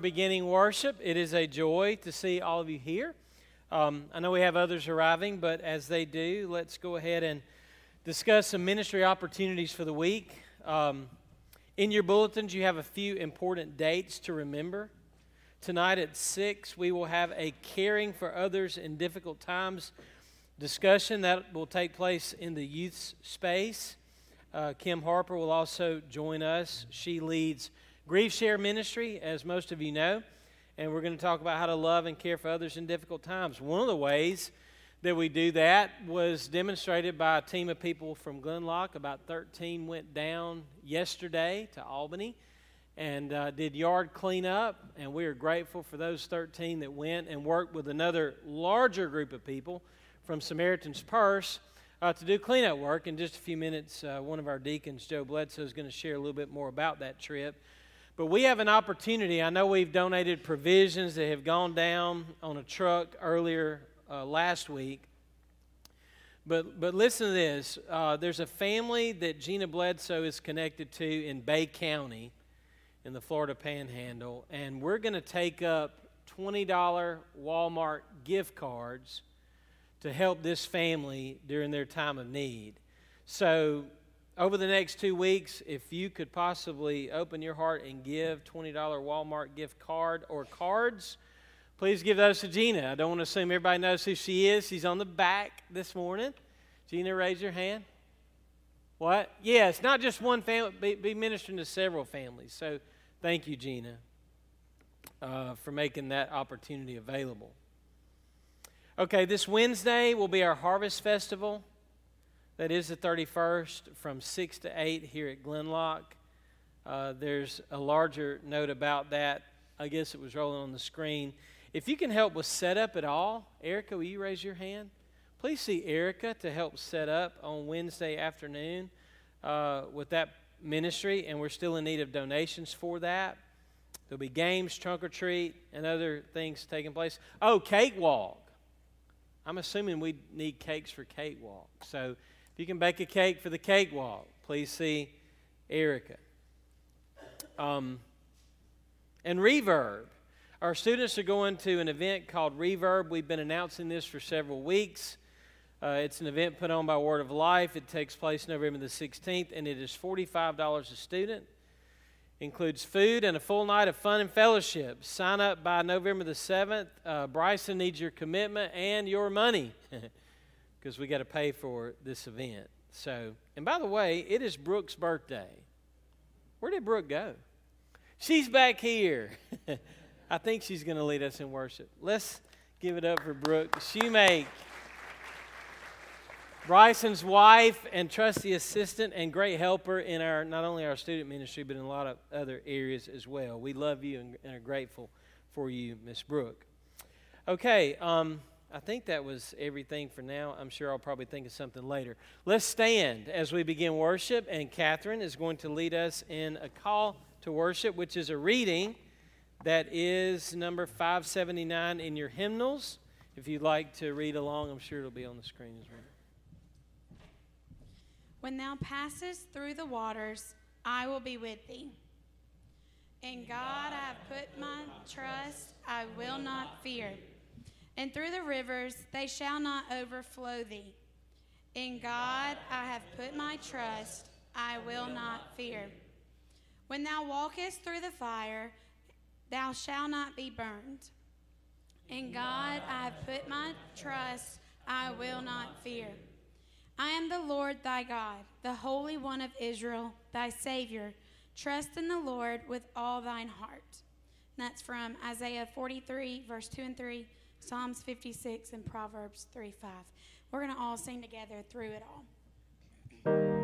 beginning worship. It is a joy to see all of you here. Um, I know we have others arriving, but as they do, let's go ahead and discuss some ministry opportunities for the week. Um, in your bulletins, you have a few important dates to remember. Tonight at 6, we will have a Caring for Others in Difficult Times discussion that will take place in the youth space. Uh, Kim Harper will also join us. She leads Grief Share Ministry, as most of you know, and we're going to talk about how to love and care for others in difficult times. One of the ways that we do that was demonstrated by a team of people from Glenlock. About 13 went down yesterday to Albany and uh, did yard cleanup, and we are grateful for those 13 that went and worked with another larger group of people from Samaritan's Purse. Uh, to do cleanup work. In just a few minutes, uh, one of our deacons, Joe Bledsoe, is going to share a little bit more about that trip. But we have an opportunity. I know we've donated provisions that have gone down on a truck earlier uh, last week. But, but listen to this uh, there's a family that Gina Bledsoe is connected to in Bay County in the Florida Panhandle, and we're going to take up $20 Walmart gift cards to help this family during their time of need. So over the next two weeks, if you could possibly open your heart and give $20 Walmart gift card or cards, please give those to Gina. I don't want to assume everybody knows who she is. She's on the back this morning. Gina, raise your hand. What? Yes, not just one family, be, be ministering to several families. So thank you, Gina, uh, for making that opportunity available. Okay, this Wednesday will be our Harvest Festival. That is the 31st from 6 to 8 here at Glenlock. Uh, there's a larger note about that. I guess it was rolling on the screen. If you can help with setup at all, Erica, will you raise your hand? Please see Erica to help set up on Wednesday afternoon uh, with that ministry, and we're still in need of donations for that. There'll be games, trunk or treat, and other things taking place. Oh, cakewalk. I'm assuming we need cakes for cakewalk. So you can bake a cake for the cakewalk, please see Erica. Um, and Reverb. Our students are going to an event called Reverb. We've been announcing this for several weeks. Uh, it's an event put on by Word of Life. It takes place November the 16th, and it is $45 a student. Includes food and a full night of fun and fellowship. Sign up by November the 7th. Uh, Bryson needs your commitment and your money. because we got to pay for this event. So, and by the way, it is Brooke's birthday. Where did Brooke go? She's back here. I think she's going to lead us in worship. Let's give it up for Brooke. She make Bryson's wife and trusty assistant and great helper in our not only our student ministry but in a lot of other areas as well. We love you and, are grateful for you, Miss Brooke. Okay. Um, I think that was everything for now. I'm sure I'll probably think of something later. Let's stand as we begin worship, and Catherine is going to lead us in a call to worship, which is a reading that is number 579 in your hymnals. If you'd like to read along, I'm sure it'll be on the screen as well. When thou passest through the waters, I will be with thee. In God I have put my trust, I will not fear and through the rivers they shall not overflow thee. In God I have put my trust, I will not fear. When thou walkest through the fire, thou shalt not be burned. In God I have put my trust, I will not fear. I am the Lord thy God, the Holy One of Israel, thy Savior. Trust in the Lord with all thine heart. And that's from Isaiah 43, verse 2 and 3. Psalms 56 and Proverbs 3 5. We're going to all sing together through it all.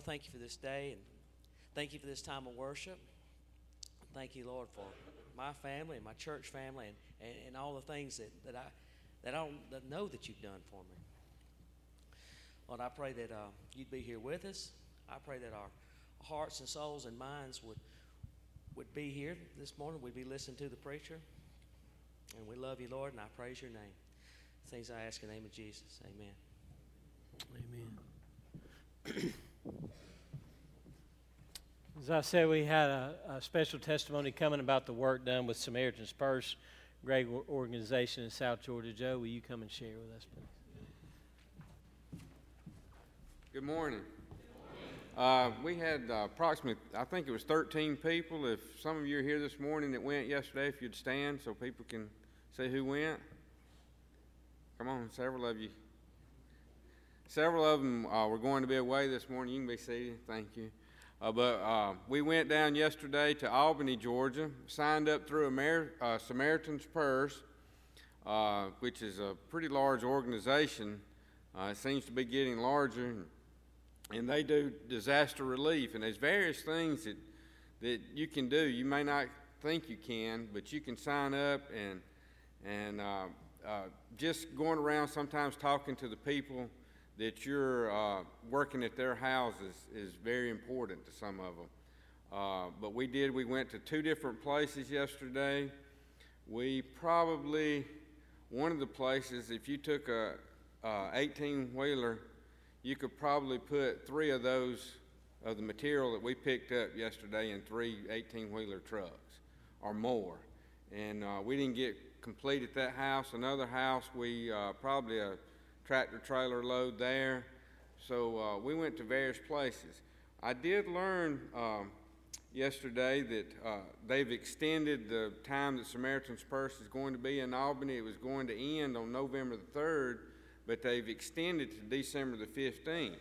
Father, thank you for this day and thank you for this time of worship. Thank you, Lord, for my family and my church family and, and, and all the things that, that I that I don't that know that you've done for me. Lord, I pray that uh, you'd be here with us. I pray that our hearts and souls and minds would would be here this morning. We'd be listening to the preacher. And we love you, Lord, and I praise your name. Things I ask in the name of Jesus. Amen. Amen. As I said, we had a, a special testimony coming about the work done with Samaritan's Purse, great organization in South Georgia. Joe, will you come and share with us, please? Good morning. Uh, we had uh, approximately, I think it was 13 people. If some of you are here this morning that went yesterday, if you'd stand so people can see who went. Come on, several of you. Several of them uh, were going to be away this morning. You can be seated. Thank you. Uh, but uh, we went down yesterday to Albany, Georgia, signed up through Amer- uh, Samaritan's Purse, uh, which is a pretty large organization. Uh, it seems to be getting larger, and, they do disaster relief. And there's various things that, that you can do. You may not think you can, but you can sign up and, and just going around sometimes talking to the people that you're uh, working at their houses is very important to some of them. Uh, but we did, we went to two different places yesterday. We probably, one of the places, if you took a 18 wheeler, you could probably put three of those of the material that we picked up yesterday in three 18 wheeler trucks or more. And uh, we didn't get complete at that house. Another house, we uh, probably a tractor trailer load there. So uh, we went to various places. I did learn um, yesterday that uh, they've extended the time that Samaritan's Purse is going to be in Albany. It was going to end on November the 3rd, but they've extended to December the 15th.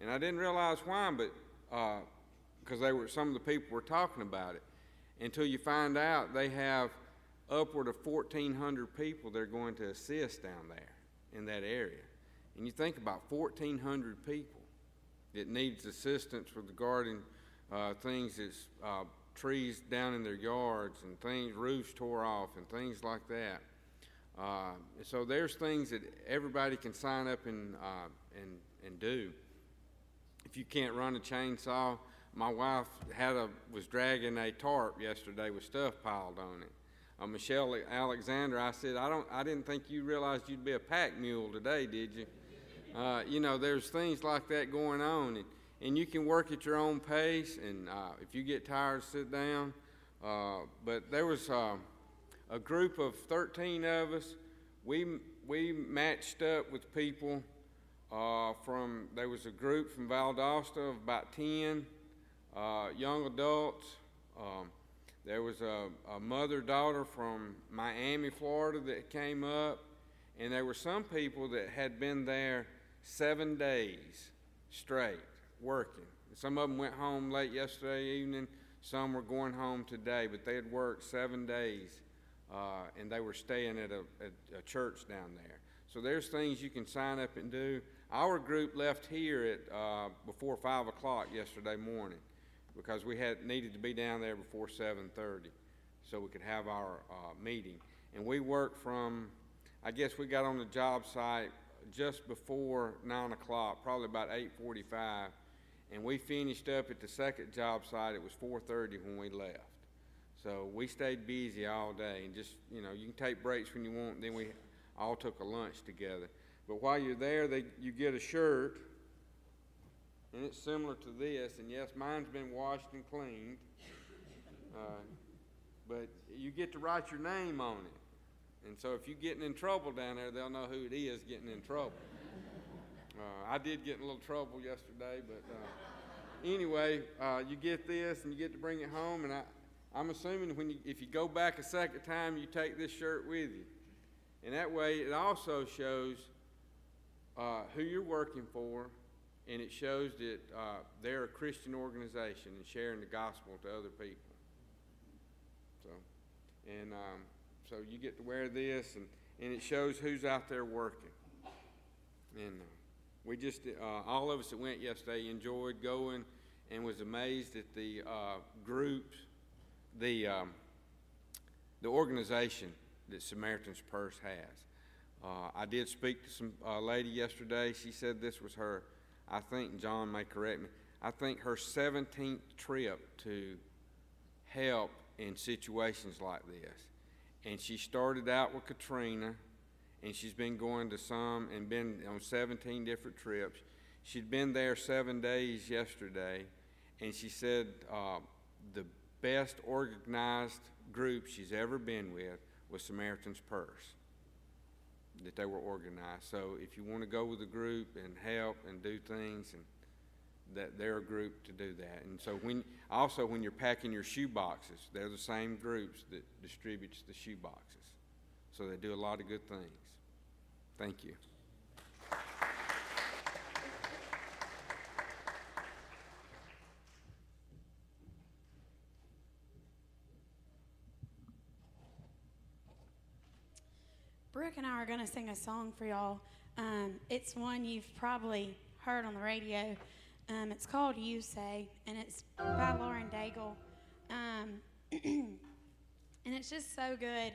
And I didn't realize why, but because they were some of the people were talking about it, until you find out they have upward of 1,400 people they're going to assist down there in that area. And you think about 1,400 people that needs assistance with regarding uh, things that's uh, trees down in their yards and things, roofs tore off and things like that. Uh, so there's things that everybody can sign up and, uh, and, and do. If you can't run a chainsaw, my wife had a, was dragging a tarp yesterday with stuff piled on it uh, Michelle Alexander, I said, I don't, I didn't think you realized you'd be a pack mule today, did you? Uh, you know, there's things like that going on, and, and you can work at your own pace. And uh, if you get tired, sit down. Uh, but there was uh, a group of 13 of us. We we matched up with people uh, from. There was a group from Valdosta of about 10 uh, young adults. Um, there was a, a mother daughter from Miami, Florida that came up, and there were some people that had been there seven days straight working. Some of them went home late yesterday evening, some were going home today, but they had worked seven days uh, and they were staying at a, a church down there. So there's things you can sign up and do. Our group left here at uh, before five o'clock yesterday morning because we had needed to be down there before 7:30, so we could have our uh, meeting. And we worked from, I guess we got on the job site just before nine o'clock, probably about eight forty-five, and we finished up at the second job site. It was four thirty when we left. So we stayed busy all day, and just you know, you can take breaks when you want. Then we all took a lunch together. But while you're there, they you get a shirt, and it's similar to this. And yes, mine's been washed and cleaned. Uh, but you get to write your name on it. And so if you're getting in trouble down there, they'll know who it is getting in trouble. Uh, I did get in a little trouble yesterday, but uh, anyway, uh, you get this and you get to bring it home. And I, I'm assuming when you, if you go back a second time, you take this shirt with you. And that way, it also shows uh, who you're working for, and it shows that uh, they're a Christian organization and sharing the gospel to other people. So, and um, so you get to wear this, and, and it shows who's out there working. And uh, we just, uh, all of us that went yesterday enjoyed going and was amazed at the uh, groups, the, um, the organization that Samaritan's Purse has. Uh, I did speak to some uh, lady yesterday. She said this was her, I think John may correct me, I think her 17th trip to help in situations like this. And she started out with Katrina, and she's been going to some and been on 17 different trips. She'd been there seven days yesterday, and she said uh, the best organized group she's ever been with was Samaritan's Purse, that they were organized. So if you want to go with a group and help and do things and that they're a group to do that. And so when also when you're packing your shoe boxes, they're the same groups that distributes the shoe boxes. So they do a lot of good things. Thank you. And I are going to sing a song for y'all. Um, it's one you've probably heard on the radio. Um, it's called You Say, and it's by Lauren Daigle. Um, and it's just so good.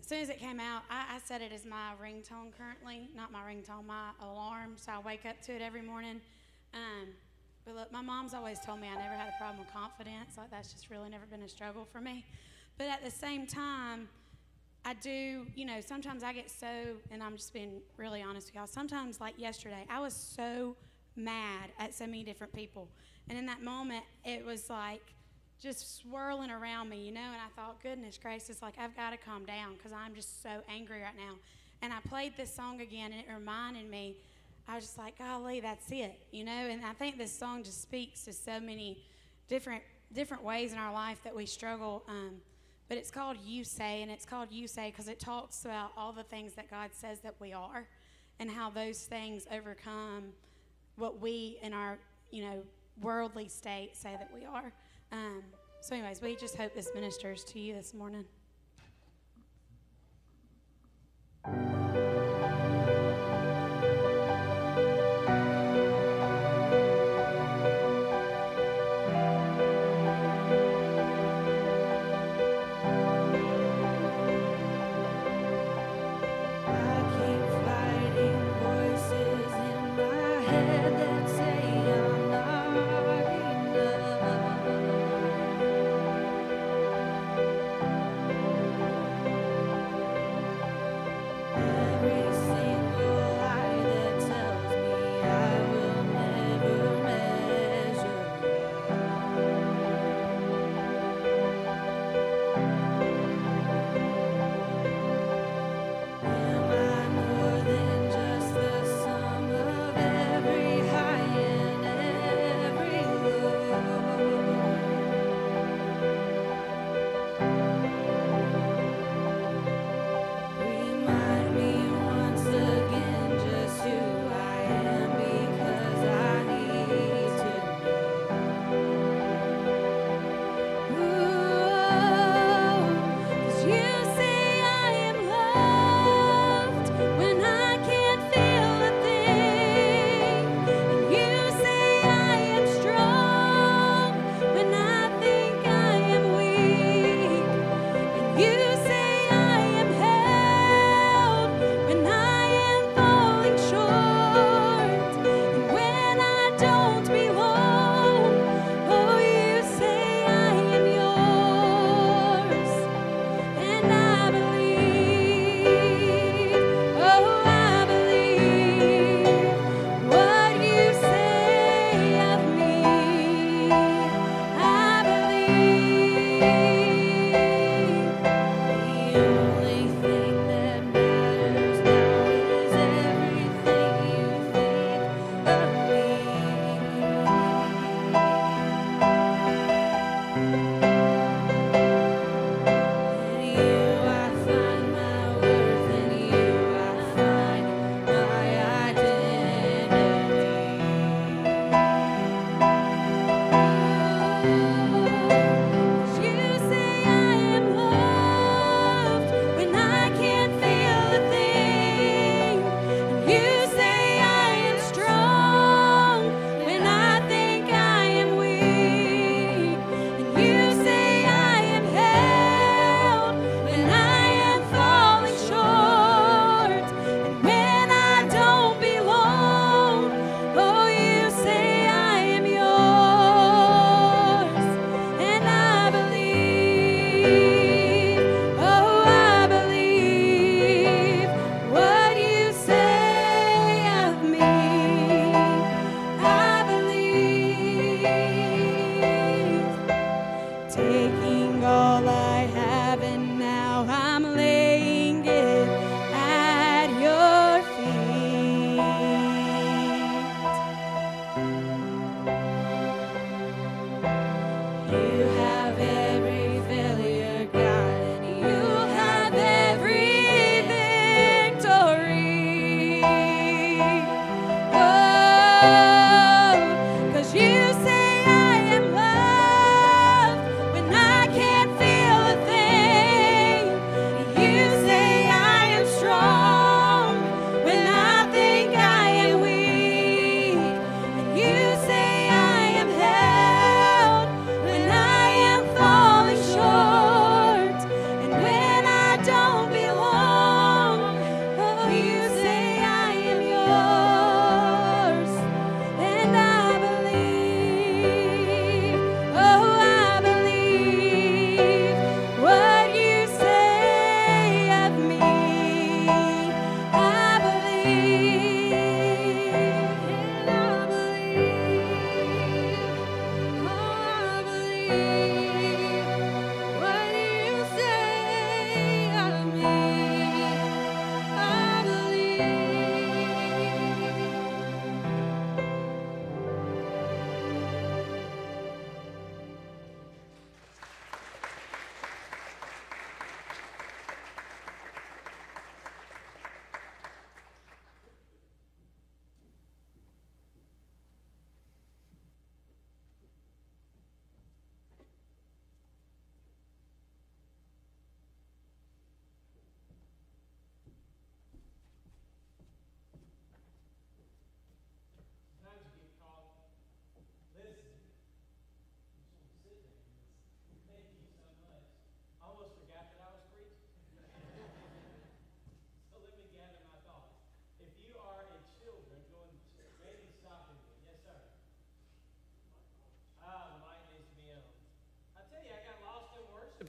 As soon as it came out, I, I set it as my ringtone currently, not my ringtone, my alarm. So I wake up to it every morning. Um, but look, my mom's always told me I never had a problem with confidence. Like that's just really never been a struggle for me. But at the same time, I do, you know, sometimes I get so, and I'm just being really honest with y'all. Sometimes, like yesterday, I was so mad at so many different people. And in that moment, it was like just swirling around me, you know, and I thought, goodness gracious, like I've got to calm down because I'm just so angry right now. And I played this song again, and it reminded me, I was just like, golly, that's it, you know. And I think this song just speaks to so many different different ways in our life that we struggle. Um, but it's called You Say, and it's called You Say because it talks about all the things that God says that we are, and how those things overcome what we in our you know worldly state say that we are. Um, so, anyways, we just hope this ministers to you this morning.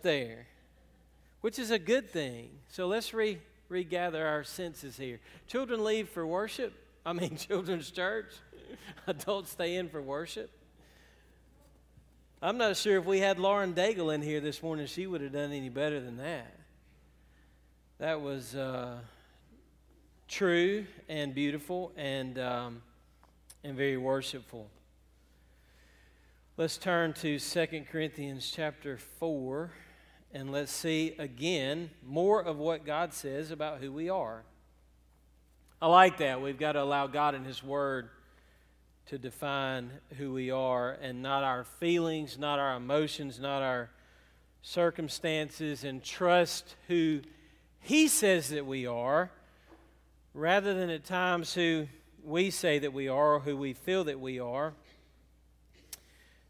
There, which is a good thing. So let's re- regather our senses here. Children leave for worship. I mean, children's church. Adults stay in for worship. I'm not sure if we had Lauren Daigle in here this morning, she would have done any better than that. That was uh, true and beautiful and, um, and very worshipful. Let's turn to 2 Corinthians chapter 4 and let's see again more of what God says about who we are. I like that. We've got to allow God and His Word to define who we are and not our feelings, not our emotions, not our circumstances, and trust who He says that we are rather than at times who we say that we are or who we feel that we are.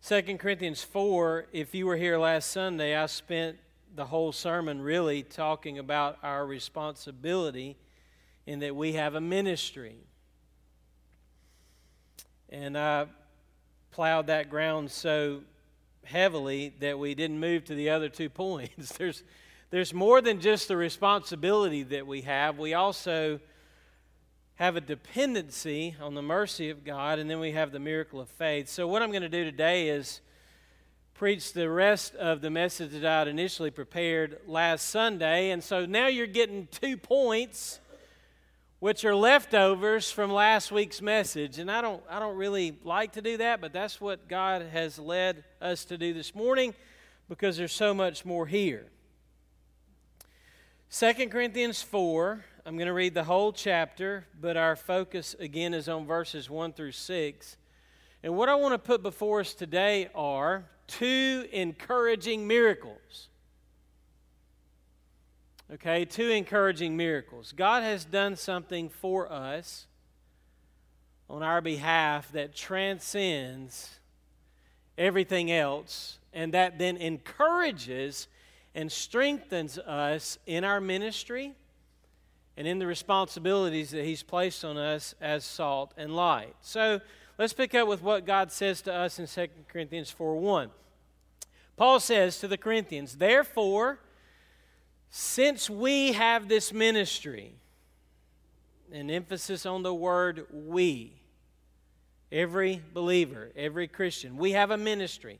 2 Corinthians 4, if you were here last Sunday, I spent the whole sermon really talking about our responsibility in that we have a ministry. And I plowed that ground so heavily that we didn't move to the other two points. there's, there's more than just the responsibility that we have, we also have a dependency on the mercy of God, and then we have the miracle of faith. So, what I'm going to do today is preach the rest of the message that I had initially prepared last Sunday. And so now you're getting two points, which are leftovers from last week's message. And I don't, I don't really like to do that, but that's what God has led us to do this morning because there's so much more here. 2 Corinthians 4, I'm going to read the whole chapter, but our focus again is on verses 1 through 6. And what I want to put before us today are two encouraging miracles. Okay, two encouraging miracles. God has done something for us on our behalf that transcends everything else, and that then encourages and strengthens us in our ministry and in the responsibilities that He's placed on us as salt and light. So let's pick up with what God says to us in 2 Corinthians 4 1. Paul says to the Corinthians, Therefore, since we have this ministry, an emphasis on the word we, every believer, every Christian, we have a ministry.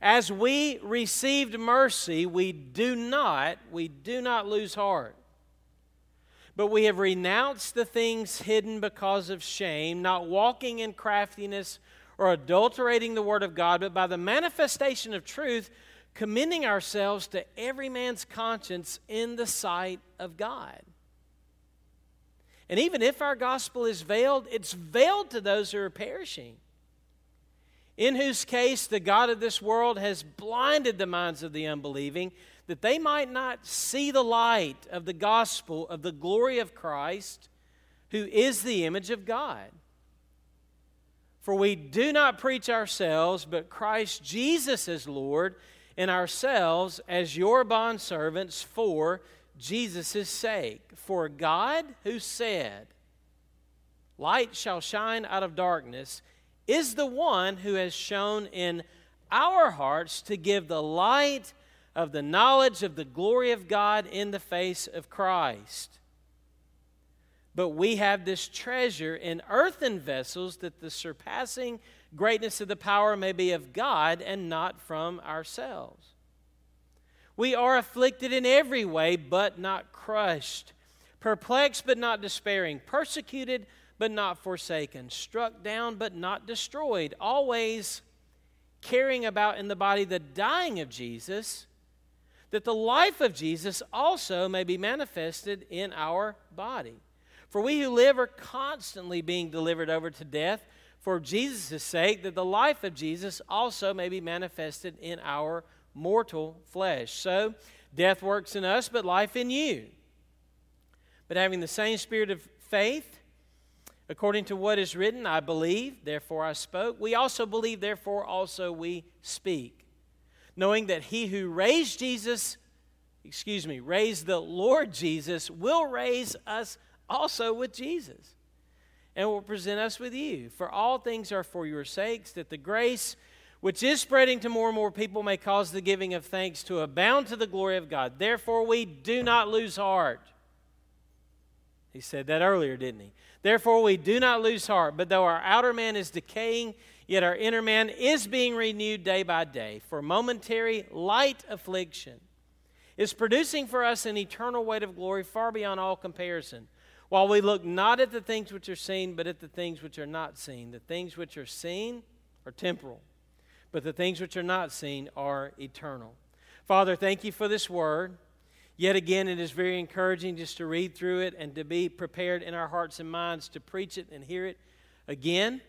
As we received mercy, we do not, we do not lose heart. But we have renounced the things hidden because of shame, not walking in craftiness or adulterating the word of God, but by the manifestation of truth, commending ourselves to every man's conscience in the sight of God. And even if our gospel is veiled, it's veiled to those who are perishing, in whose case the God of this world has blinded the minds of the unbelieving that they might not see the light of the gospel of the glory of Christ, who is the image of God. For we do not preach ourselves, but Christ Jesus as Lord, and ourselves as your bondservants for Jesus' sake. For God, who said, Light shall shine out of darkness, is the one who has shown in our hearts to give the light of the knowledge of the glory of God in the face of Christ. But we have this treasure in earthen vessels that the surpassing greatness of the power may be of God and not from ourselves. We are afflicted in every way, but not crushed, perplexed, but not despairing, persecuted, but not forsaken, struck down, but not destroyed, always carrying about in the body the dying of Jesus that the life of Jesus also may be manifested in our body. For we who live are constantly being delivered over to death for Jesus' sake, that the life of Jesus also may be manifested in our mortal flesh. So, death works in us, but life in you. But having the same spirit of faith, according to what is written, I believe, therefore I spoke. We also believe, therefore also we speak knowing that he who raised Jesus, excuse me, raised the Lord Jesus, will raise us also with Jesus and will present us with you. For all things are for your sakes, that the grace which is spreading to more and more people, may cause the giving of thanks to abound to the glory of God. Therefore, we do not lose heart. He said that earlier, didn't he? Therefore, we do not lose heart, but though our outer man is decaying, yet our inner man is being renewed day by day. For momentary light affliction is producing for us an eternal weight of glory far beyond all comparison. While we look not at the things which are seen, but at the things which are not seen. The things which are seen are temporal, but the things which are not seen are eternal. Father, thank you for this word. Yet again, it is very encouraging just to read through it and to be prepared in our hearts and minds to preach it and hear it again.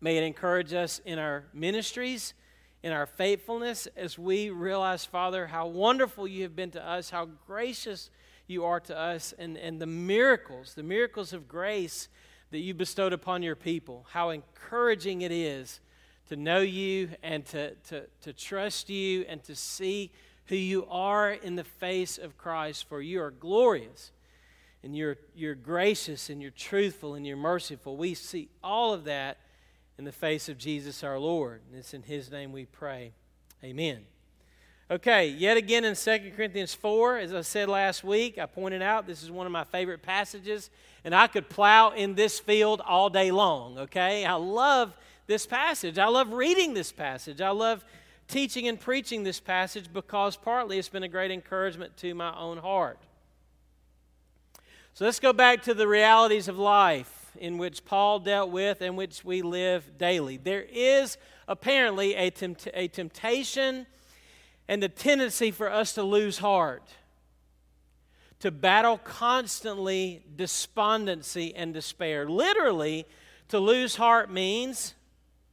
May it encourage us in our ministries, in our faithfulness, as we realize, Father, how wonderful you have been to us, how gracious you are to us, and, and the miracles, the miracles of grace that you bestowed upon your people. How encouraging it is to know you and to, to, to trust you and to see who you are in the face of Christ, for you are glorious and you're, you're gracious and you're truthful and you're merciful. We see all of that in the face of Jesus our Lord. And it's in His name we pray. Amen. Okay, yet again in 2 Corinthians 4, as I said last week, I pointed out this is one of my favorite passages, and I could plow in this field all day long, okay? I love this passage. I love reading this passage. I love teaching and preaching this passage because partly it's been a great encouragement to my own heart. So let's go back to the realities of life in which Paul dealt with and which we live daily. There is apparently a, tempt- a temptation and a tendency for us to lose heart, to battle constantly despondency and despair. Literally, to lose heart means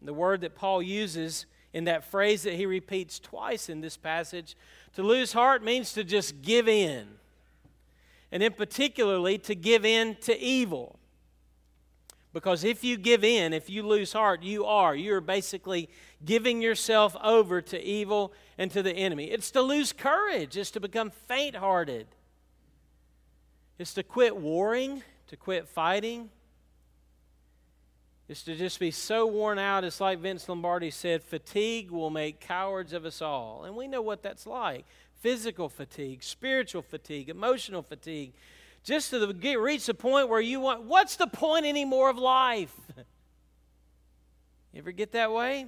the word that Paul uses in that phrase that he repeats twice in this passage. To lose heart means to just give in. And in particularly, to give in to evil. Because if you give in, if you lose heart, you are. You're basically giving yourself over to evil and to the enemy. It's to lose courage, it's to become faint hearted, it's to quit warring, to quit fighting, It's to just be so worn out. It's like Vince Lombardi said fatigue will make cowards of us all. And we know what that's like physical fatigue, spiritual fatigue, emotional fatigue. Just to get, reach the point where you want, what's the point anymore of life? You ever get that way?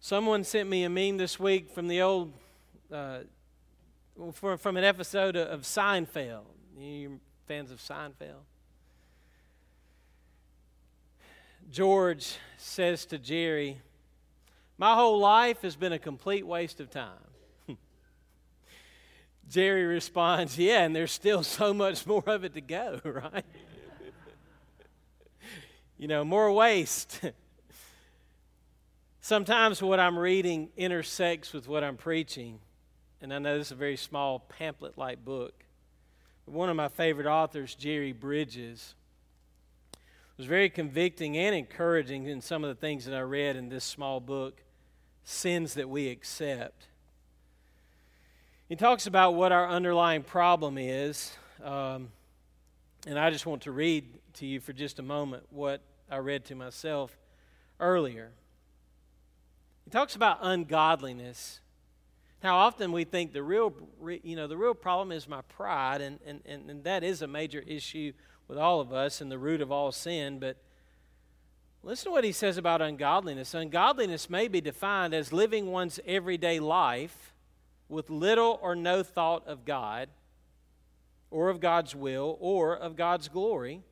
Someone sent me a meme this week from the old, uh, from, from an episode of Seinfeld. You fans of Seinfeld? George says to Jerry, My whole life has been a complete waste of time. Jerry responds, Yeah, and there's still so much more of it to go, right? you know, more waste. Sometimes what I'm reading intersects with what I'm preaching. And I know this is a very small pamphlet like book. But One of my favorite authors, Jerry Bridges, was very convicting and encouraging in some of the things that I read in this small book, Sins That We Accept. He talks about what our underlying problem is, um, and I just want to read to you for just a moment what I read to myself earlier. He talks about ungodliness. How often we think the real, you know, the real problem is my pride, and, and, and that is a major issue with all of us and the root of all sin. But listen to what he says about ungodliness. Ungodliness may be defined as living one's everyday life with little or no thought of God, or of God's will, or of God's glory,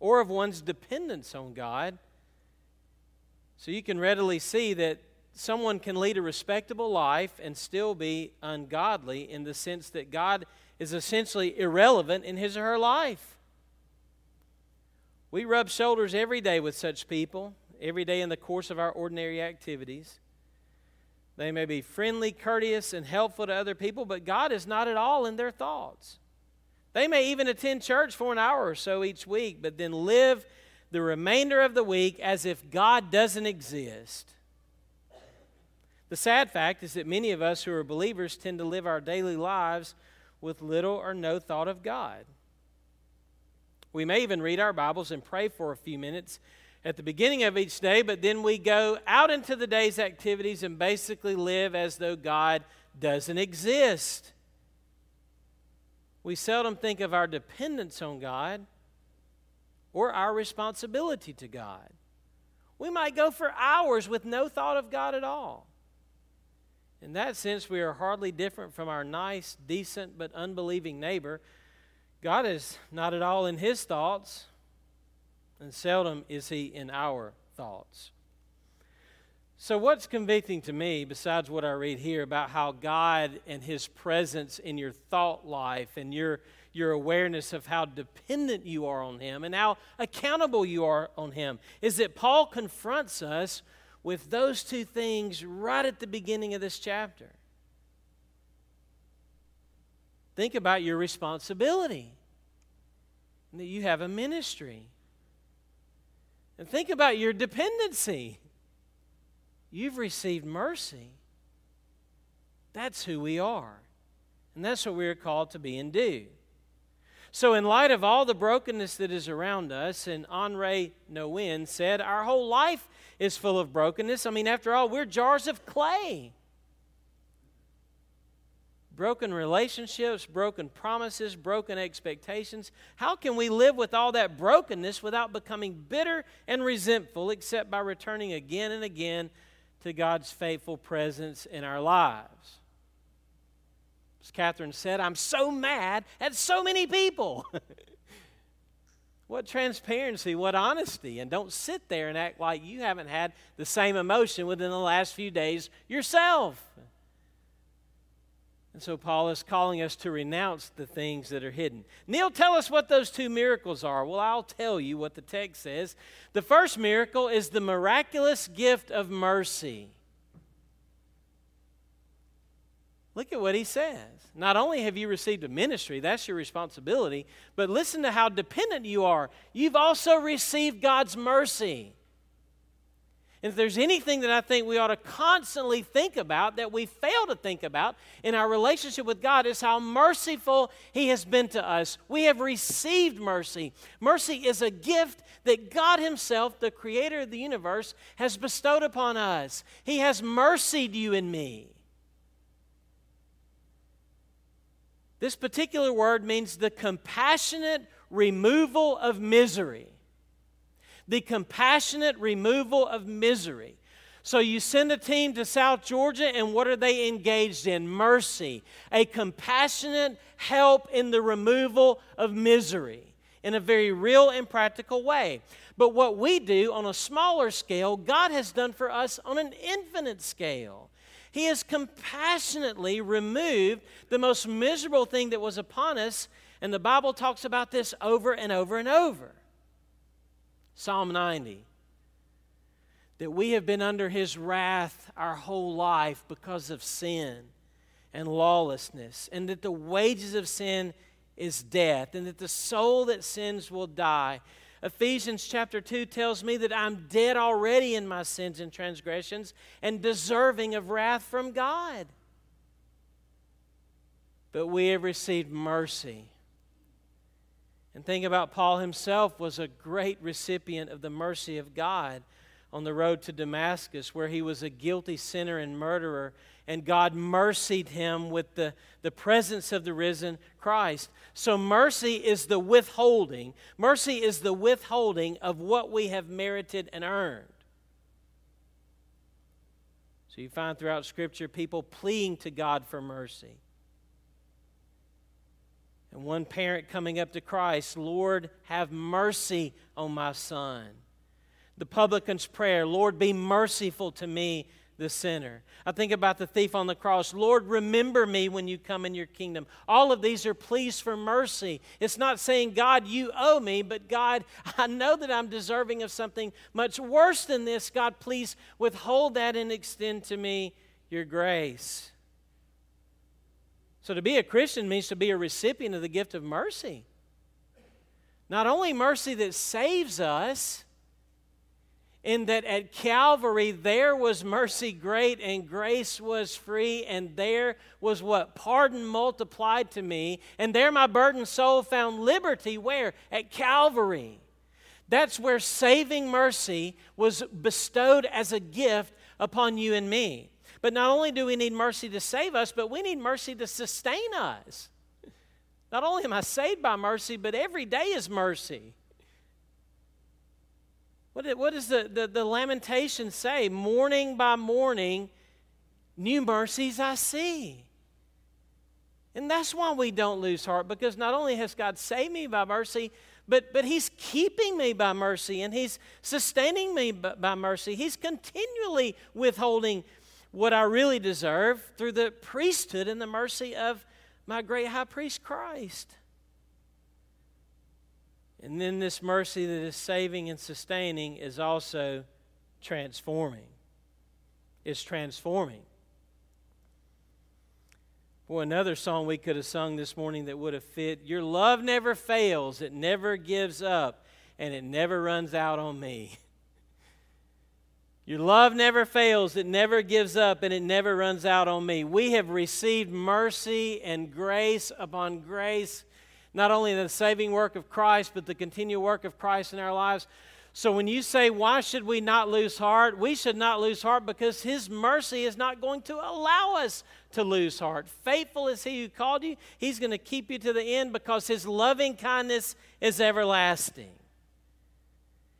or of one's dependence on God. So you can readily see that someone can lead a respectable life and still be ungodly in the sense that God is essentially irrelevant in his or her life. We rub shoulders every day with such people, every day in the course of our ordinary activities. They may be friendly, courteous, and helpful to other people, but God is not at all in their thoughts. They may even attend church for an hour or so each week, but then live the remainder of the week as if God doesn't exist. The sad fact is that many of us who are believers tend to live our daily lives with little or no thought of God. We may even read our Bibles and pray for a few minutes at the beginning of each day, but then we go out into the day's activities and basically live as though God doesn't exist. We seldom think of our dependence on God or our responsibility to God. We might go for hours with no thought of God at all. In that sense, we are hardly different from our nice, decent, but unbelieving neighbor. God is not at all in his thoughts, and seldom is he in our thoughts. So, what's convicting to me, besides what I read here about how God and his presence in your thought life and your your awareness of how dependent you are on Him and how accountable you are on Him is that Paul confronts us with those two things right at the beginning of this chapter. Think about your responsibility that you have a ministry. And think about your dependency. You've received mercy. That's who we are. And that's what we are called to be and do. So, in light of all the brokenness that is around us, and Henri Nouwen said, Our whole life is full of brokenness. I mean, after all, we're jars of clay. Broken relationships, broken promises, broken expectations. How can we live with all that brokenness without becoming bitter and resentful, except by returning again and again to God's faithful presence in our lives? As Catherine said, I'm so mad at so many people. what transparency, what honesty. And don't sit there and act like you haven't had the same emotion within the last few days yourself. And so Paul is calling us to renounce the things that are hidden. Neil, tell us what those two miracles are. Well, I'll tell you what the text says. The first miracle is the miraculous gift of mercy. Look at what he says. Not only have you received a ministry, that's your responsibility, but listen to how dependent you are. You've also received God's mercy. And if there's anything that I think we ought to constantly think about that we fail to think about in our relationship with God is how merciful He has been to us. We have received mercy. Mercy is a gift that God Himself, the creator of the universe, has bestowed upon us. He has mercied you and me. This particular word means the compassionate removal of misery. The compassionate removal of misery. So you send a team to South Georgia, and what are they engaged in? Mercy, a compassionate help in the removal of misery in a very real and practical way. But what we do on a smaller scale, God has done for us on an infinite scale. He has compassionately removed the most miserable thing that was upon us, and the Bible talks about this over and over and over. Psalm 90 that we have been under his wrath our whole life because of sin and lawlessness, and that the wages of sin is death, and that the soul that sins will die. Ephesians chapter 2 tells me that I'm dead already in my sins and transgressions and deserving of wrath from God. But we have received mercy. And think about Paul himself was a great recipient of the mercy of God on the road to Damascus, where he was a guilty sinner and murderer and God mercied him with the, the presence of the risen Christ. So, mercy is the withholding. Mercy is the withholding of what we have merited and earned. So, you find throughout Scripture people pleading to God for mercy. And one parent coming up to Christ, Lord, have mercy on my son. The publican's prayer, Lord, be merciful to me, the sinner. I think about the thief on the cross. Lord, remember me when you come in your kingdom. All of these are pleas for mercy. It's not saying, God, you owe me, but God, I know that I'm deserving of something much worse than this. God, please withhold that and extend to me your grace. So to be a Christian means to be a recipient of the gift of mercy. Not only mercy that saves us, in that at Calvary there was mercy great and grace was free, and there was what? Pardon multiplied to me, and there my burdened soul found liberty. Where? At Calvary. That's where saving mercy was bestowed as a gift upon you and me. But not only do we need mercy to save us, but we need mercy to sustain us. Not only am I saved by mercy, but every day is mercy. What, what does the, the, the lamentation say? Morning by morning, new mercies I see. And that's why we don't lose heart, because not only has God saved me by mercy, but, but He's keeping me by mercy and He's sustaining me by, by mercy. He's continually withholding what I really deserve through the priesthood and the mercy of my great high priest Christ. And then this mercy that is saving and sustaining is also transforming. It's transforming. Boy, another song we could have sung this morning that would have fit. Your love never fails, it never gives up, and it never runs out on me. Your love never fails, it never gives up, and it never runs out on me. We have received mercy and grace upon grace, not only the saving work of Christ, but the continual work of Christ in our lives. So when you say, why should we not lose heart? We should not lose heart because His mercy is not going to allow us to lose heart. Faithful is He who called you. He's going to keep you to the end because His loving kindness is everlasting.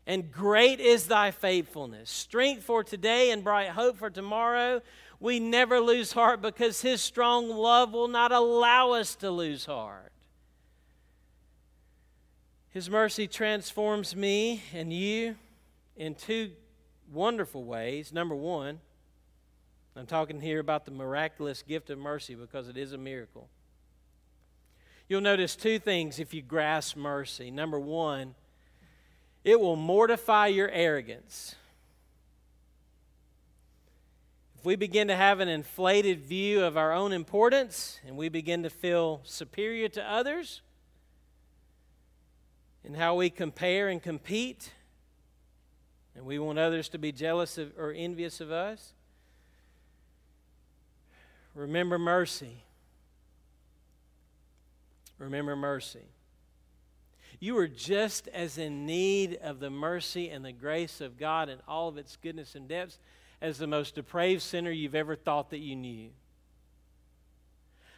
And great is thy faithfulness. Strength for today and bright hope for tomorrow. We never lose heart because His strong love will not allow us to lose heart. His mercy transforms me and you in two wonderful ways. Number one, I'm talking here about the miraculous gift of mercy because it is a miracle. You'll notice two things if you grasp mercy. Number one, it will mortify your arrogance. If we begin to have an inflated view of our own importance and we begin to feel superior to others, in how we compare and compete, and we want others to be jealous of, or envious of us. Remember mercy. Remember mercy. You are just as in need of the mercy and the grace of God and all of its goodness and depths as the most depraved sinner you've ever thought that you knew.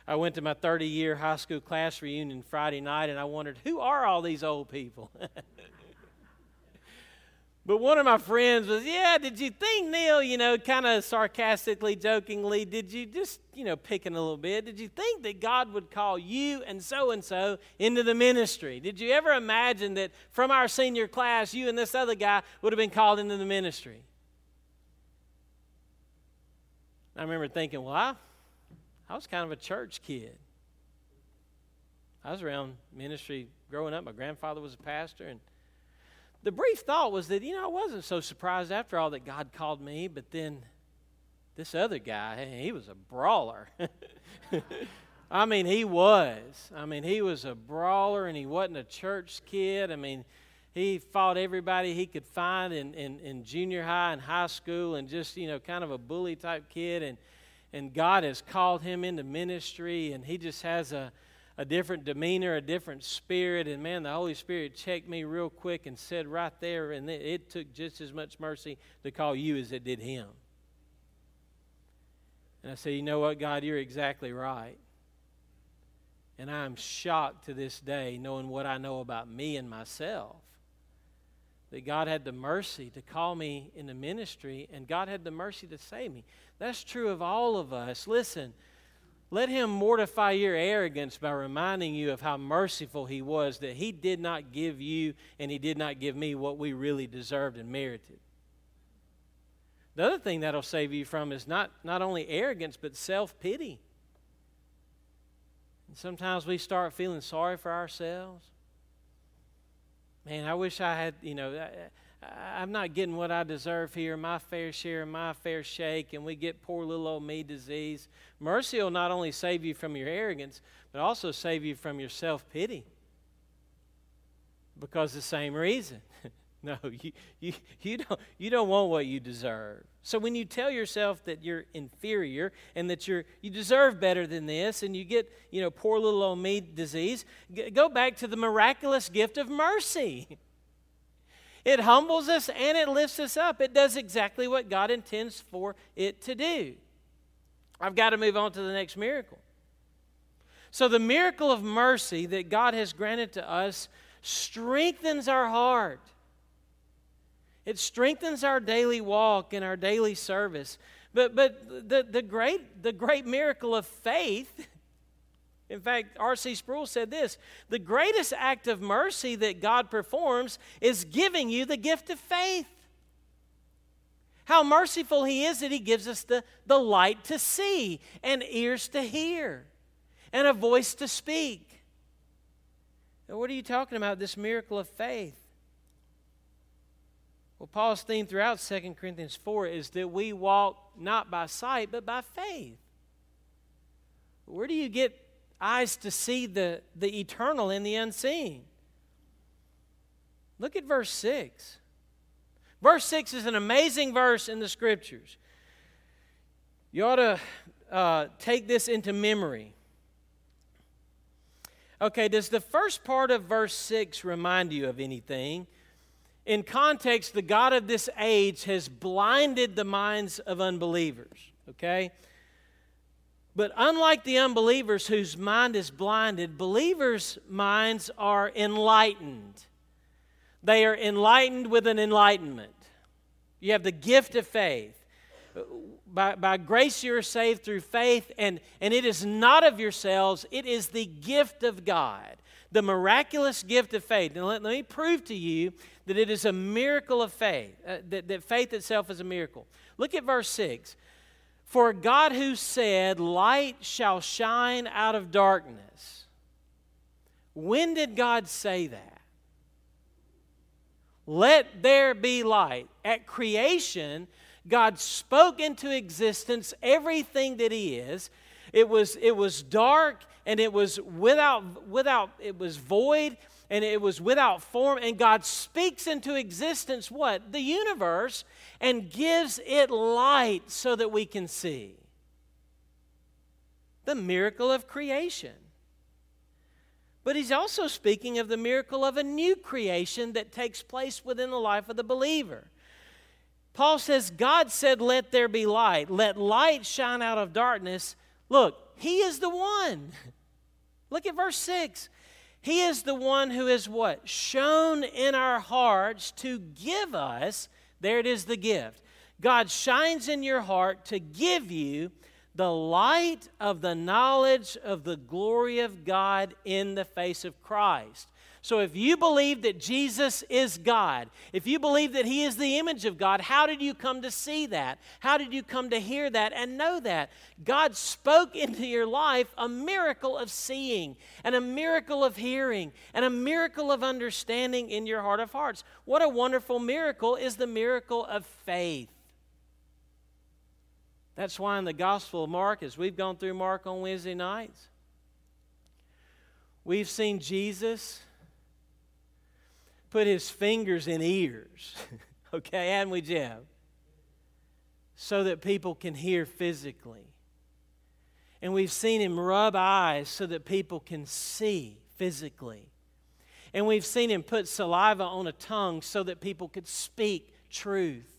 I went to my 30 year high school class reunion Friday night and I wondered, who are all these old people? but one of my friends was, Yeah, did you think, Neil, you know, kind of sarcastically, jokingly, did you just, you know, picking a little bit, did you think that God would call you and so and so into the ministry? Did you ever imagine that from our senior class, you and this other guy would have been called into the ministry? I remember thinking, well, I, I was kind of a church kid. I was around ministry growing up. My grandfather was a pastor. And the brief thought was that, you know, I wasn't so surprised after all that God called me, but then this other guy, he was a brawler. I mean, he was. I mean, he was a brawler and he wasn't a church kid. I mean, he fought everybody he could find in, in, in junior high and high school and just, you know, kind of a bully type kid. And and God has called him into ministry, and he just has a, a different demeanor, a different spirit. And man, the Holy Spirit checked me real quick and said right there, and it, took just as much mercy to call you as it did him. And I said, You know what, God, you're exactly right. And I'm shocked to this day, knowing what I know about me and myself, that God had the mercy to call me into ministry, and God had the mercy to save me. That's true of all of us. Listen, let Him mortify your arrogance by reminding you of how merciful He was, that He did not give you and He did not give me what we really deserved and merited. The other thing that'll save you from is not, not only arrogance, but self pity. Sometimes we start feeling sorry for ourselves. Man, I wish I had, you know, I'm not getting what I deserve here, my fair share, my fair shake, and we get poor little old me disease. Mercy will not only save you from your arrogance, but also save you from your self pity. Because the same reason. no, you, you, you, don't, you don't want what you deserve. So when you tell yourself that you're inferior and that you're, you deserve better than this and you get, you know, poor little old me disease, go back to the miraculous gift of mercy. It humbles us and it lifts us up. It does exactly what God intends for it to do. I've got to move on to the next miracle. So, the miracle of mercy that God has granted to us strengthens our heart. It strengthens our daily walk and our daily service. But, but the, the, great, the great miracle of faith, in fact, R.C. Sproul said this the greatest act of mercy that God performs is giving you the gift of faith. How merciful He is that He gives us the, the light to see, and ears to hear, and a voice to speak. Now, what are you talking about, this miracle of faith? Well, Paul's theme throughout 2 Corinthians 4 is that we walk not by sight, but by faith. Where do you get eyes to see the, the eternal in the unseen? Look at verse 6. Verse 6 is an amazing verse in the scriptures. You ought to uh, take this into memory. Okay, does the first part of verse 6 remind you of anything? In context, the God of this age has blinded the minds of unbelievers, okay? But unlike the unbelievers whose mind is blinded, believers' minds are enlightened. They are enlightened with an enlightenment. You have the gift of faith. By, by grace you are saved through faith, and, and it is not of yourselves, it is the gift of God, the miraculous gift of faith. Now, let, let me prove to you that it is a miracle of faith, uh, that, that faith itself is a miracle. Look at verse 6. For God who said, Light shall shine out of darkness. When did God say that? Let there be light. At creation, God spoke into existence everything that He is. It was, it was dark and it was without, without, it was void and it was without form. And God speaks into existence what? The universe and gives it light so that we can see. The miracle of creation. But he's also speaking of the miracle of a new creation that takes place within the life of the believer. Paul says, God said, Let there be light. Let light shine out of darkness. Look, he is the one. Look at verse 6. He is the one who is what? Shone in our hearts to give us, there it is the gift. God shines in your heart to give you the light of the knowledge of the glory of God in the face of Christ. So, if you believe that Jesus is God, if you believe that He is the image of God, how did you come to see that? How did you come to hear that and know that? God spoke into your life a miracle of seeing, and a miracle of hearing, and a miracle of understanding in your heart of hearts. What a wonderful miracle is the miracle of faith. That's why in the Gospel of Mark, as we've gone through Mark on Wednesday nights, we've seen Jesus put his fingers in ears. okay, and we, Jeb? So that people can hear physically. And we've seen him rub eyes so that people can see physically. And we've seen him put saliva on a tongue so that people could speak truth.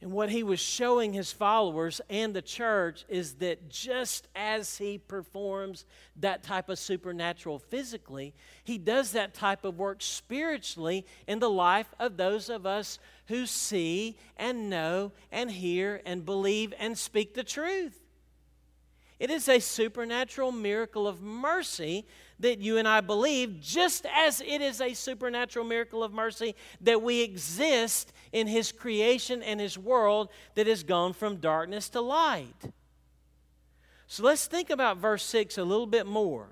And what he was showing his followers and the church is that just as he performs that type of supernatural physically, he does that type of work spiritually in the life of those of us who see and know and hear and believe and speak the truth. It is a supernatural miracle of mercy that you and I believe, just as it is a supernatural miracle of mercy that we exist in His creation and His world that has gone from darkness to light. So let's think about verse 6 a little bit more.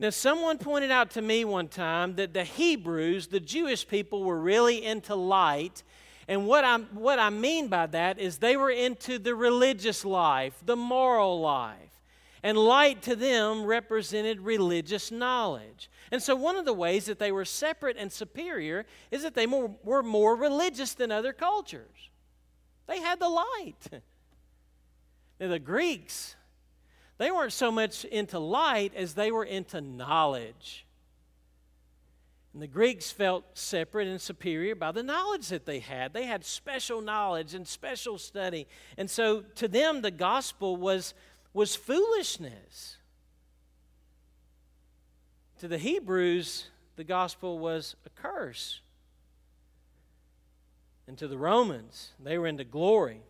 Now, someone pointed out to me one time that the Hebrews, the Jewish people, were really into light. And what, i what I mean by that is they were into the religious life, the moral life. And light to them represented religious knowledge. And so, one of the ways that they were separate and superior is that they more, were more religious than other cultures. They had the light. Now, the Greeks, they weren't so much into light as they were into knowledge. And the Greeks felt separate and superior by the knowledge that they had. They had special knowledge and special study. And so to them, the gospel was, was foolishness. To the Hebrews, the gospel was a curse. And to the Romans, they were into glory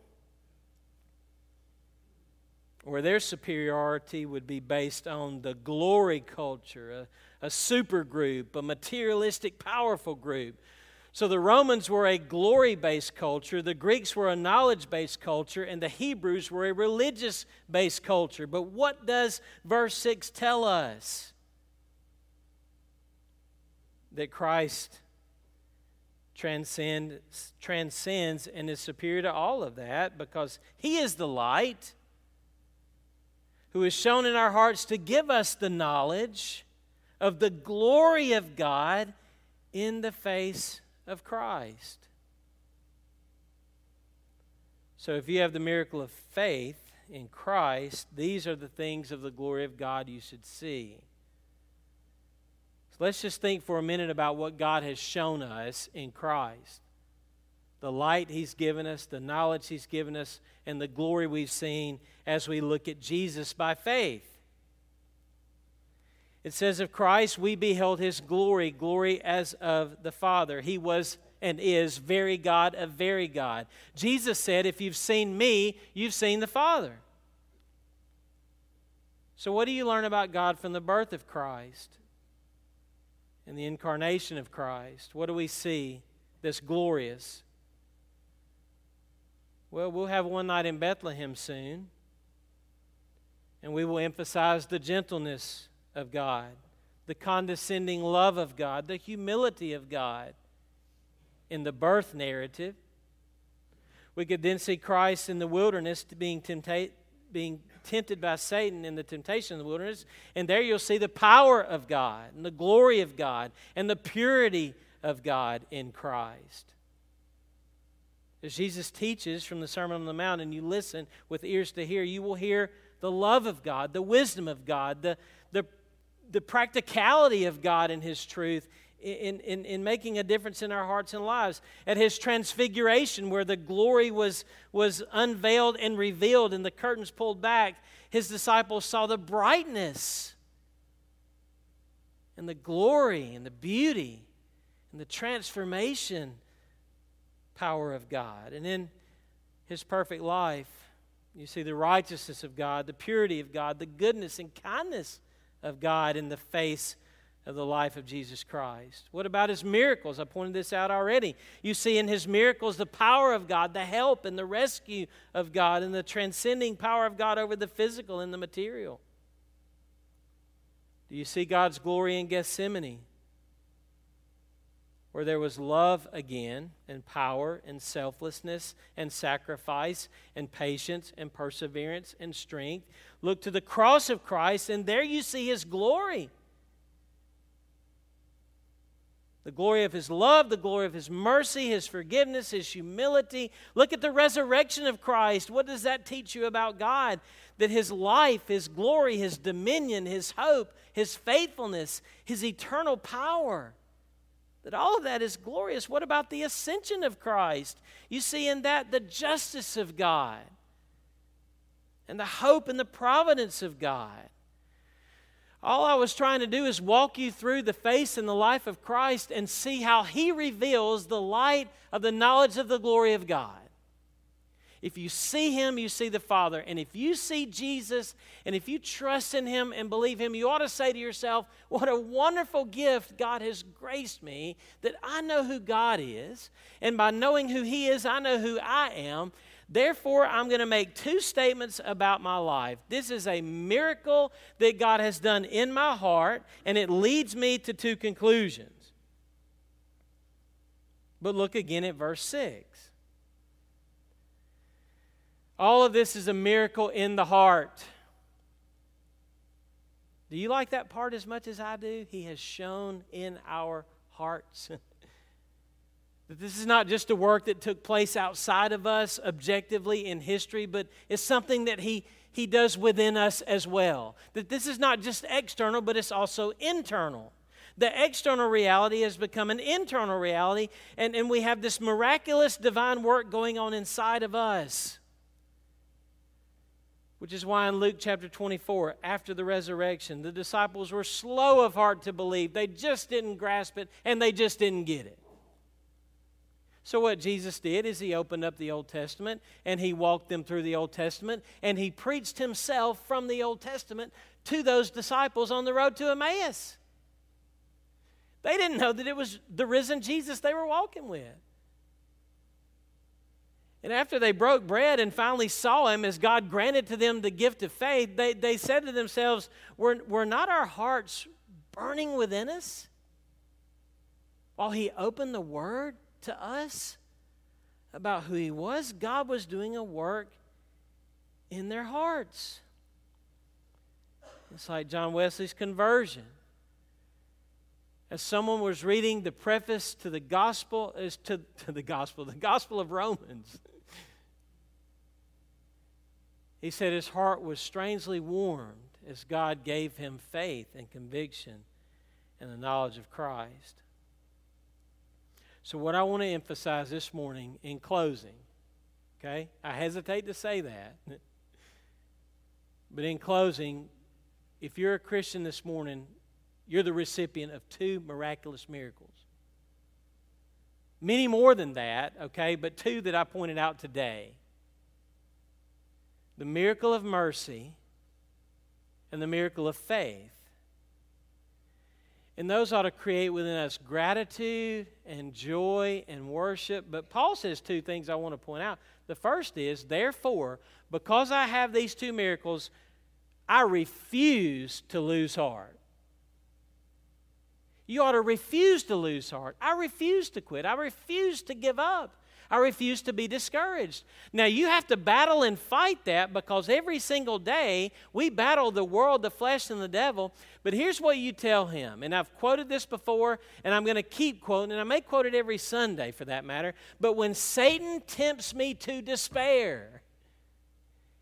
where their superiority would be based on the glory culture, a, a super group, a materialistic, powerful group. So the Romans were a glory based culture, the Greeks were a knowledge based culture, and the Hebrews were a religious based culture. But what does verse 6 tell us? That Christ transcends, transcends and is superior to all of that because He is the light who is shone in our hearts to give us the knowledge of the glory of God in the face of Christ. So, if you have the miracle of faith in Christ, these are the things of the glory of God you should see. So let's just think for a minute about what God has shown us in Christ the light He's given us, the knowledge He's given us, and the glory we've seen as we look at Jesus by faith. It says of Christ, we beheld His glory, glory as of the Father. He was and is very God of very God. Jesus said, If you've seen me, you've seen the Father. So, what do you learn about God from the birth of Christ and the incarnation of Christ? What do we see that's glorious? Well, we'll have one night in Bethlehem soon, and we will emphasize the gentleness of God, the condescending love of God, the humility of God in the birth narrative. We could then see Christ in the wilderness being, tempta- being tempted by Satan in the temptation of the wilderness, and there you'll see the power of God and the glory of God and the purity of God in Christ. As Jesus teaches from the Sermon on the Mount, and you listen with ears to hear, you will hear the love of God, the wisdom of God, the, the, the practicality of God and His truth in, in, in making a difference in our hearts and lives. At His transfiguration, where the glory was, was unveiled and revealed and the curtains pulled back, His disciples saw the brightness and the glory and the beauty and the transformation power of God. And in his perfect life, you see the righteousness of God, the purity of God, the goodness and kindness of God in the face of the life of Jesus Christ. What about his miracles? I pointed this out already. You see in his miracles the power of God, the help and the rescue of God, and the transcending power of God over the physical and the material. Do you see God's glory in Gethsemane? Where there was love again, and power, and selflessness, and sacrifice, and patience, and perseverance, and strength. Look to the cross of Christ, and there you see his glory. The glory of his love, the glory of his mercy, his forgiveness, his humility. Look at the resurrection of Christ. What does that teach you about God? That his life, his glory, his dominion, his hope, his faithfulness, his eternal power that all of that is glorious. What about the ascension of Christ? You see in that the justice of God and the hope and the providence of God. All I was trying to do is walk you through the face and the life of Christ and see how He reveals the light of the knowledge of the glory of God. If you see him, you see the Father. And if you see Jesus and if you trust in him and believe him, you ought to say to yourself, What a wonderful gift God has graced me that I know who God is. And by knowing who he is, I know who I am. Therefore, I'm going to make two statements about my life. This is a miracle that God has done in my heart, and it leads me to two conclusions. But look again at verse 6. All of this is a miracle in the heart. Do you like that part as much as I do? He has shone in our hearts. that this is not just a work that took place outside of us objectively in history, but it's something that he, he does within us as well. That this is not just external, but it's also internal The external reality has become an internal reality, and, and we have this miraculous divine work going on inside of us. Which is why in Luke chapter 24, after the resurrection, the disciples were slow of heart to believe. They just didn't grasp it and they just didn't get it. So, what Jesus did is he opened up the Old Testament and he walked them through the Old Testament and he preached himself from the Old Testament to those disciples on the road to Emmaus. They didn't know that it was the risen Jesus they were walking with. And after they broke bread and finally saw him as God granted to them the gift of faith, they, they said to themselves, were, were not our hearts burning within us while he opened the word to us about who he was? God was doing a work in their hearts. It's like John Wesley's conversion. As someone was reading the preface to the gospel, is to, to the gospel, the gospel of Romans, he said his heart was strangely warmed as God gave him faith and conviction and the knowledge of Christ. So, what I want to emphasize this morning in closing, okay, I hesitate to say that, but in closing, if you're a Christian this morning, you're the recipient of two miraculous miracles. Many more than that, okay, but two that I pointed out today the miracle of mercy and the miracle of faith. And those ought to create within us gratitude and joy and worship. But Paul says two things I want to point out. The first is, therefore, because I have these two miracles, I refuse to lose heart. You ought to refuse to lose heart. I refuse to quit. I refuse to give up. I refuse to be discouraged. Now, you have to battle and fight that because every single day we battle the world, the flesh, and the devil. But here's what you tell him. And I've quoted this before, and I'm going to keep quoting, and I may quote it every Sunday for that matter. But when Satan tempts me to despair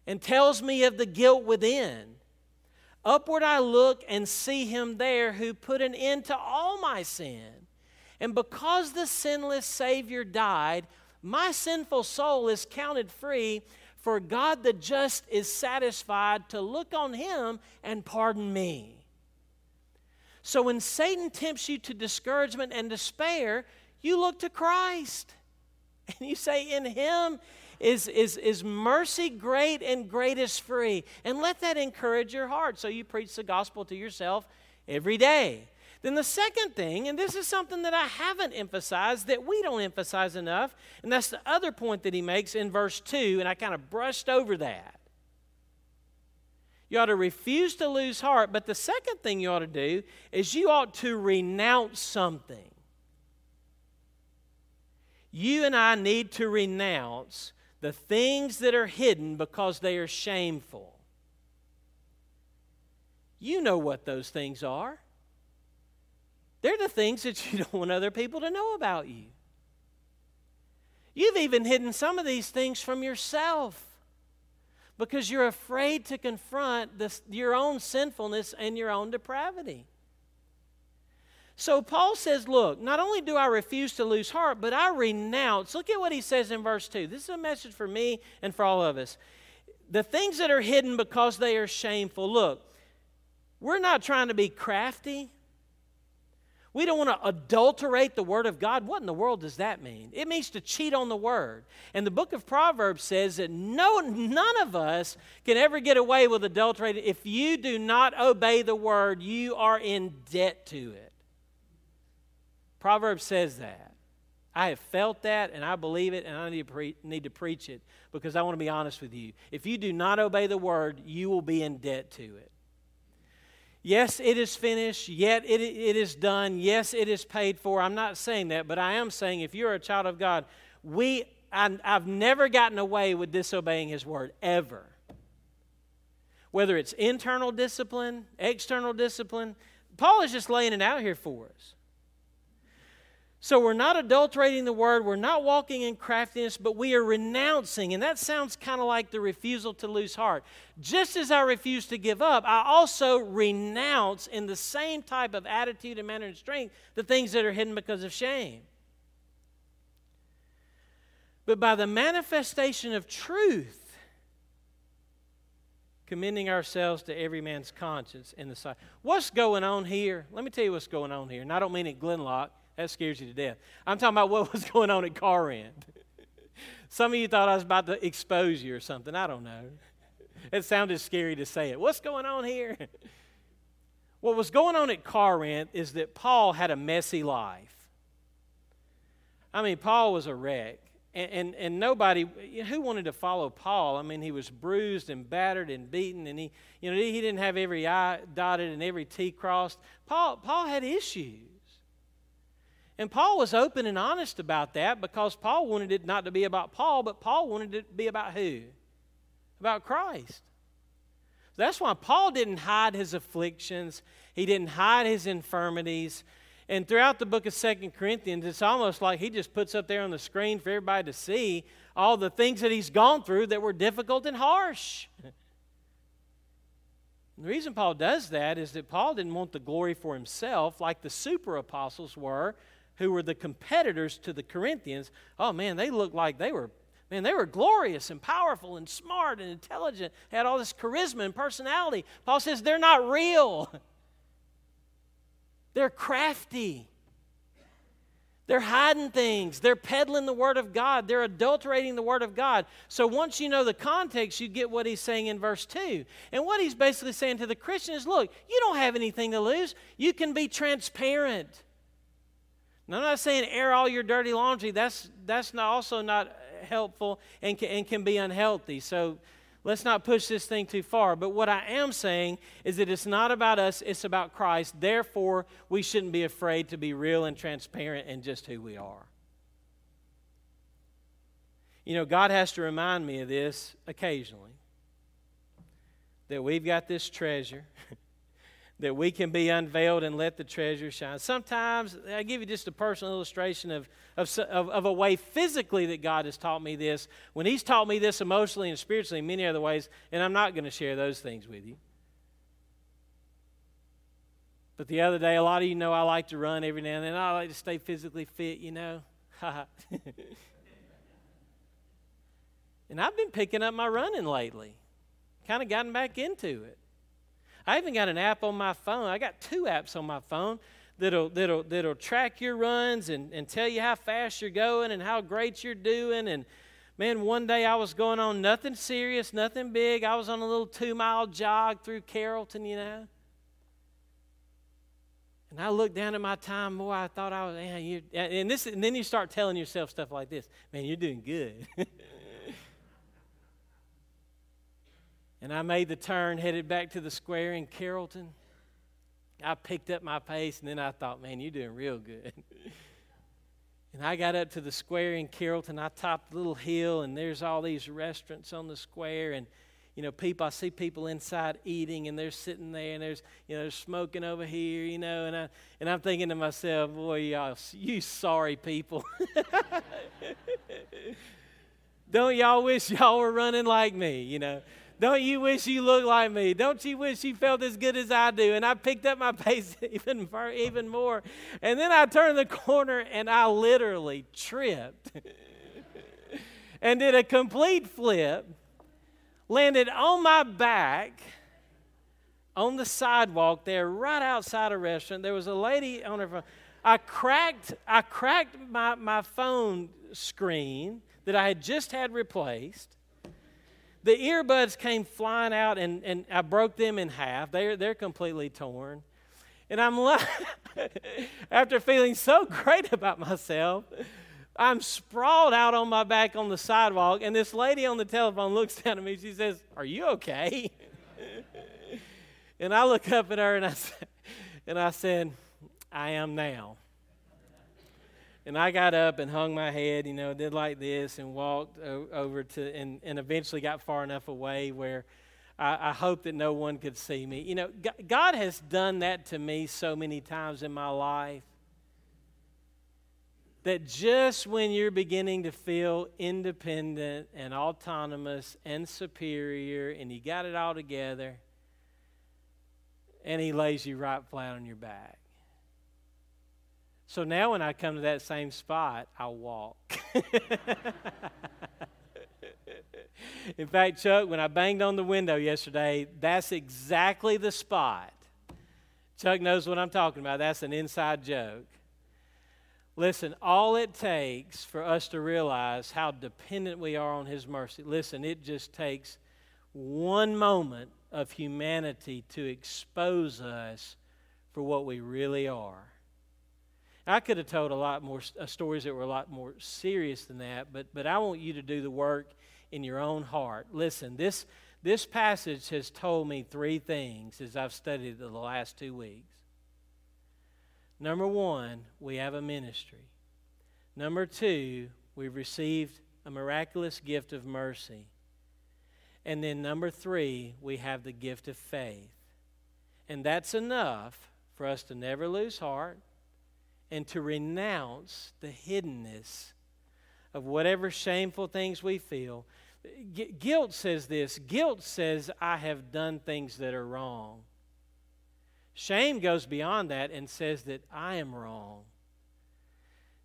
and tells me of the guilt within, Upward I look and see him there who put an end to all my sin. And because the sinless Savior died, my sinful soul is counted free, for God the just is satisfied to look on him and pardon me. So when Satan tempts you to discouragement and despair, you look to Christ. And you say, In him is, is, is mercy great and great is free. And let that encourage your heart. So you preach the gospel to yourself every day. Then the second thing, and this is something that I haven't emphasized, that we don't emphasize enough, and that's the other point that he makes in verse 2, and I kind of brushed over that. You ought to refuse to lose heart, but the second thing you ought to do is you ought to renounce something. You and I need to renounce the things that are hidden because they are shameful. You know what those things are. They're the things that you don't want other people to know about you. You've even hidden some of these things from yourself because you're afraid to confront this, your own sinfulness and your own depravity. So Paul says, Look, not only do I refuse to lose heart, but I renounce. Look at what he says in verse 2. This is a message for me and for all of us. The things that are hidden because they are shameful. Look, we're not trying to be crafty. We don't want to adulterate the Word of God. What in the world does that mean? It means to cheat on the Word. And the book of Proverbs says that no, none of us can ever get away with adulterating. If you do not obey the Word, you are in debt to it. Proverbs says that. I have felt that and I believe it and I need to, pre- need to preach it because I want to be honest with you. If you do not obey the word, you will be in debt to it. Yes, it is finished. Yet it, it is done. Yes, it is paid for. I'm not saying that, but I am saying if you're a child of God, we, I, I've never gotten away with disobeying His word, ever. Whether it's internal discipline, external discipline, Paul is just laying it out here for us. So we're not adulterating the word, we're not walking in craftiness, but we are renouncing. And that sounds kind of like the refusal to lose heart. Just as I refuse to give up, I also renounce in the same type of attitude and manner and strength the things that are hidden because of shame. But by the manifestation of truth, commending ourselves to every man's conscience in the sight. What's going on here? Let me tell you what's going on here. And I don't mean at Glenlock. That scares you to death. I'm talking about what was going on at Corinth. Some of you thought I was about to expose you or something. I don't know. It sounded scary to say it. What's going on here? What was going on at Corinth is that Paul had a messy life. I mean, Paul was a wreck. And, and, and, nobody, who wanted to follow Paul? I mean, he was bruised and battered and beaten, and he, you know, he didn't have every I dotted and every T crossed. Paul, Paul had issues. And Paul was open and honest about that because Paul wanted it not to be about Paul, but Paul wanted it to be about who? About Christ. That's why Paul didn't hide his afflictions, he didn't hide his infirmities. And throughout the book of Second Corinthians, it's almost like he just puts up there on the screen for everybody to see all the things that he's gone through that were difficult and harsh. The reason Paul does that is that Paul didn't want the glory for himself like the super apostles were who were the competitors to the Corinthians, oh man, they looked like they were, man, they were glorious and powerful and smart and intelligent, had all this charisma and personality. Paul says they're not real, they're crafty. They're hiding things. They're peddling the Word of God. They're adulterating the Word of God. So once you know the context, you get what he's saying in verse 2. And what he's basically saying to the Christian is look, you don't have anything to lose. You can be transparent. I'm not saying air all your dirty laundry. That's, that's not also not helpful and can, and can be unhealthy. So let's not push this thing too far. But what I am saying is that it's not about us, it's about Christ. Therefore, we shouldn't be afraid to be real and transparent in just who we are. You know, God has to remind me of this occasionally that we've got this treasure. that we can be unveiled and let the treasure shine. Sometimes, I give you just a personal illustration of, of, of, of, a way physically that God has taught me this. When He's taught me this emotionally and spiritually in many other ways, and I'm not going to share those things with you. But the other day, a lot of you know I like to run every now and then. I like to stay physically fit, you know. and I've been picking up my running lately, kind of gotten back into it. I even got an app on my phone. I got two apps on my phone that'll, that'll, that'll track your runs and, and tell you how fast you're going and how great you're doing. And man, one day I was going on nothing serious, nothing big. I was on a little two mile jog through Carrollton, you know. And I looked down at my time, boy, I thought I was, man, you and this, and then you start telling yourself stuff like this, man, you're doing good. And I made the turn, headed back to the square in Carrollton. I picked up my pace, and then I thought, man, you're doing real good. and I got up to the square in Carrollton. I topped a little hill, and there's all these restaurants on the square. And, you know, people, I see people inside eating, and they're sitting there, and there's, you know, they're smoking over here, you know. And, I, and I'm thinking to myself, boy, y'all, you sorry people. Don't y'all wish y'all were running like me, you know? Don't you wish you looked like me? Don't you wish you felt as good as I do? And I picked up my pace even, even more. And then I turned the corner and I literally tripped and did a complete flip, landed on my back on the sidewalk there, right outside a restaurant. There was a lady on her phone. I cracked, I cracked my, my phone screen that I had just had replaced the earbuds came flying out and, and I broke them in half. They're, they're completely torn. And I'm like, after feeling so great about myself, I'm sprawled out on my back on the sidewalk, and this lady on the telephone looks down at me. She says, Are you okay? and I look up at her and I, said and I said, I am now. And I got up and hung my head, you know, did like this and walked o- over to, and, and eventually got far enough away where I, I hope that no one could see me. You know, God has done that to me so many times in my life. that just when you're beginning to feel independent and autonomous and superior and you got it all together, and He lays you right flat on your back. So now when I come to that same spot, I'll walk. In fact, Chuck, when I banged on the window yesterday, that's exactly the spot. Chuck knows what I'm talking about. That's an inside joke. Listen, all it takes for us to realize how dependent we are on His mercy, listen, it just takes one moment of humanity to expose us for what we really are. I could have told a lot more uh, stories that were a lot more serious than that, but, but I want you to do the work in your own heart. Listen, this, this passage has told me three things as I've studied the last two weeks. Number one, we have a ministry. Number two, we've received a miraculous gift of mercy. And then number three, we have the gift of faith. And that's enough for us to never lose heart and to renounce the hiddenness of whatever shameful things we feel. G- guilt says this guilt says, I have done things that are wrong. Shame goes beyond that and says that I am wrong.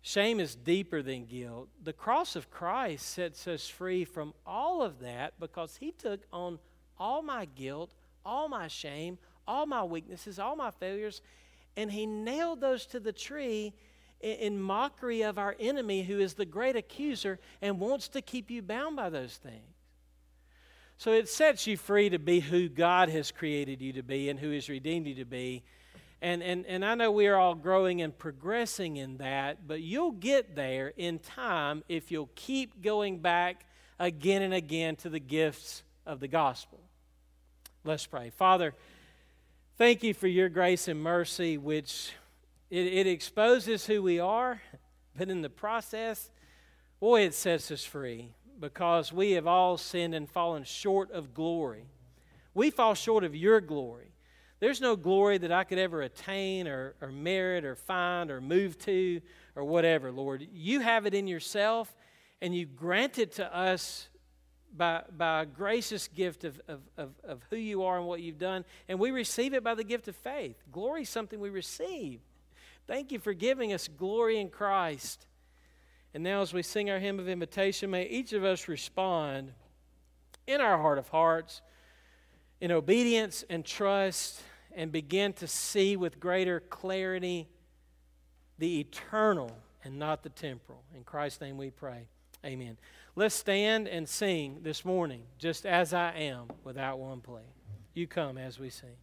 Shame is deeper than guilt. The cross of Christ sets us free from all of that because He took on all my guilt, all my shame, all my weaknesses, all my failures, and He nailed those to the tree in mockery of our enemy who is the great accuser and wants to keep you bound by those things. So it sets you free to be who God has created you to be and who has redeemed you to be. And, and, and I know we are all growing and progressing in that, but you'll get there in time if you'll keep going back again and again to the gifts of the gospel. Let's pray. Father, thank you for your grace and mercy, which it, it exposes who we are, but in the process, boy, it sets us free because we have all sinned and fallen short of glory. We fall short of your glory. There's no glory that I could ever attain or, or merit or find or move to or whatever, Lord. You have it in yourself, and you grant it to us by, by a gracious gift of, of, of, of who you are and what you've done, and we receive it by the gift of faith. Glory is something we receive. Thank you for giving us glory in Christ. And now, as we sing our hymn of invitation, may each of us respond in our heart of hearts in obedience and trust and begin to see with greater clarity the eternal and not the temporal. In Christ's name we pray. Amen. Let's stand and sing this morning, just as I am, without one plea. You come as we sing.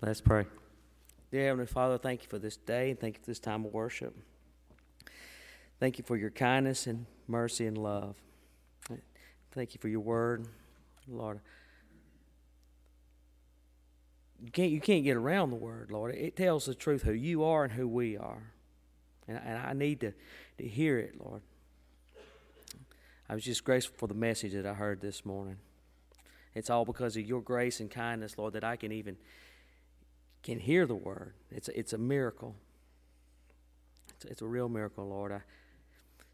Let's pray. Dear Heavenly Father, thank you for this day and thank you for this time of worship. Thank you for your kindness and mercy and love. Thank you for your word, Lord. You can't, you can't get around the word, Lord. It tells the truth who you are and who we are. And, and I need to, to hear it, Lord. I was just grateful for the message that I heard this morning. It's all because of your grace and kindness, Lord, that I can even can hear the word. It's a, it's a miracle. It's, it's a real miracle, Lord. I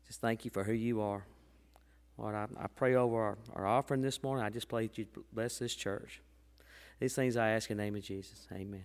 just thank you for who you are. Lord, I, I pray over our, our offering this morning. I just pray that you bless this church. These things I ask in the name of Jesus. Amen.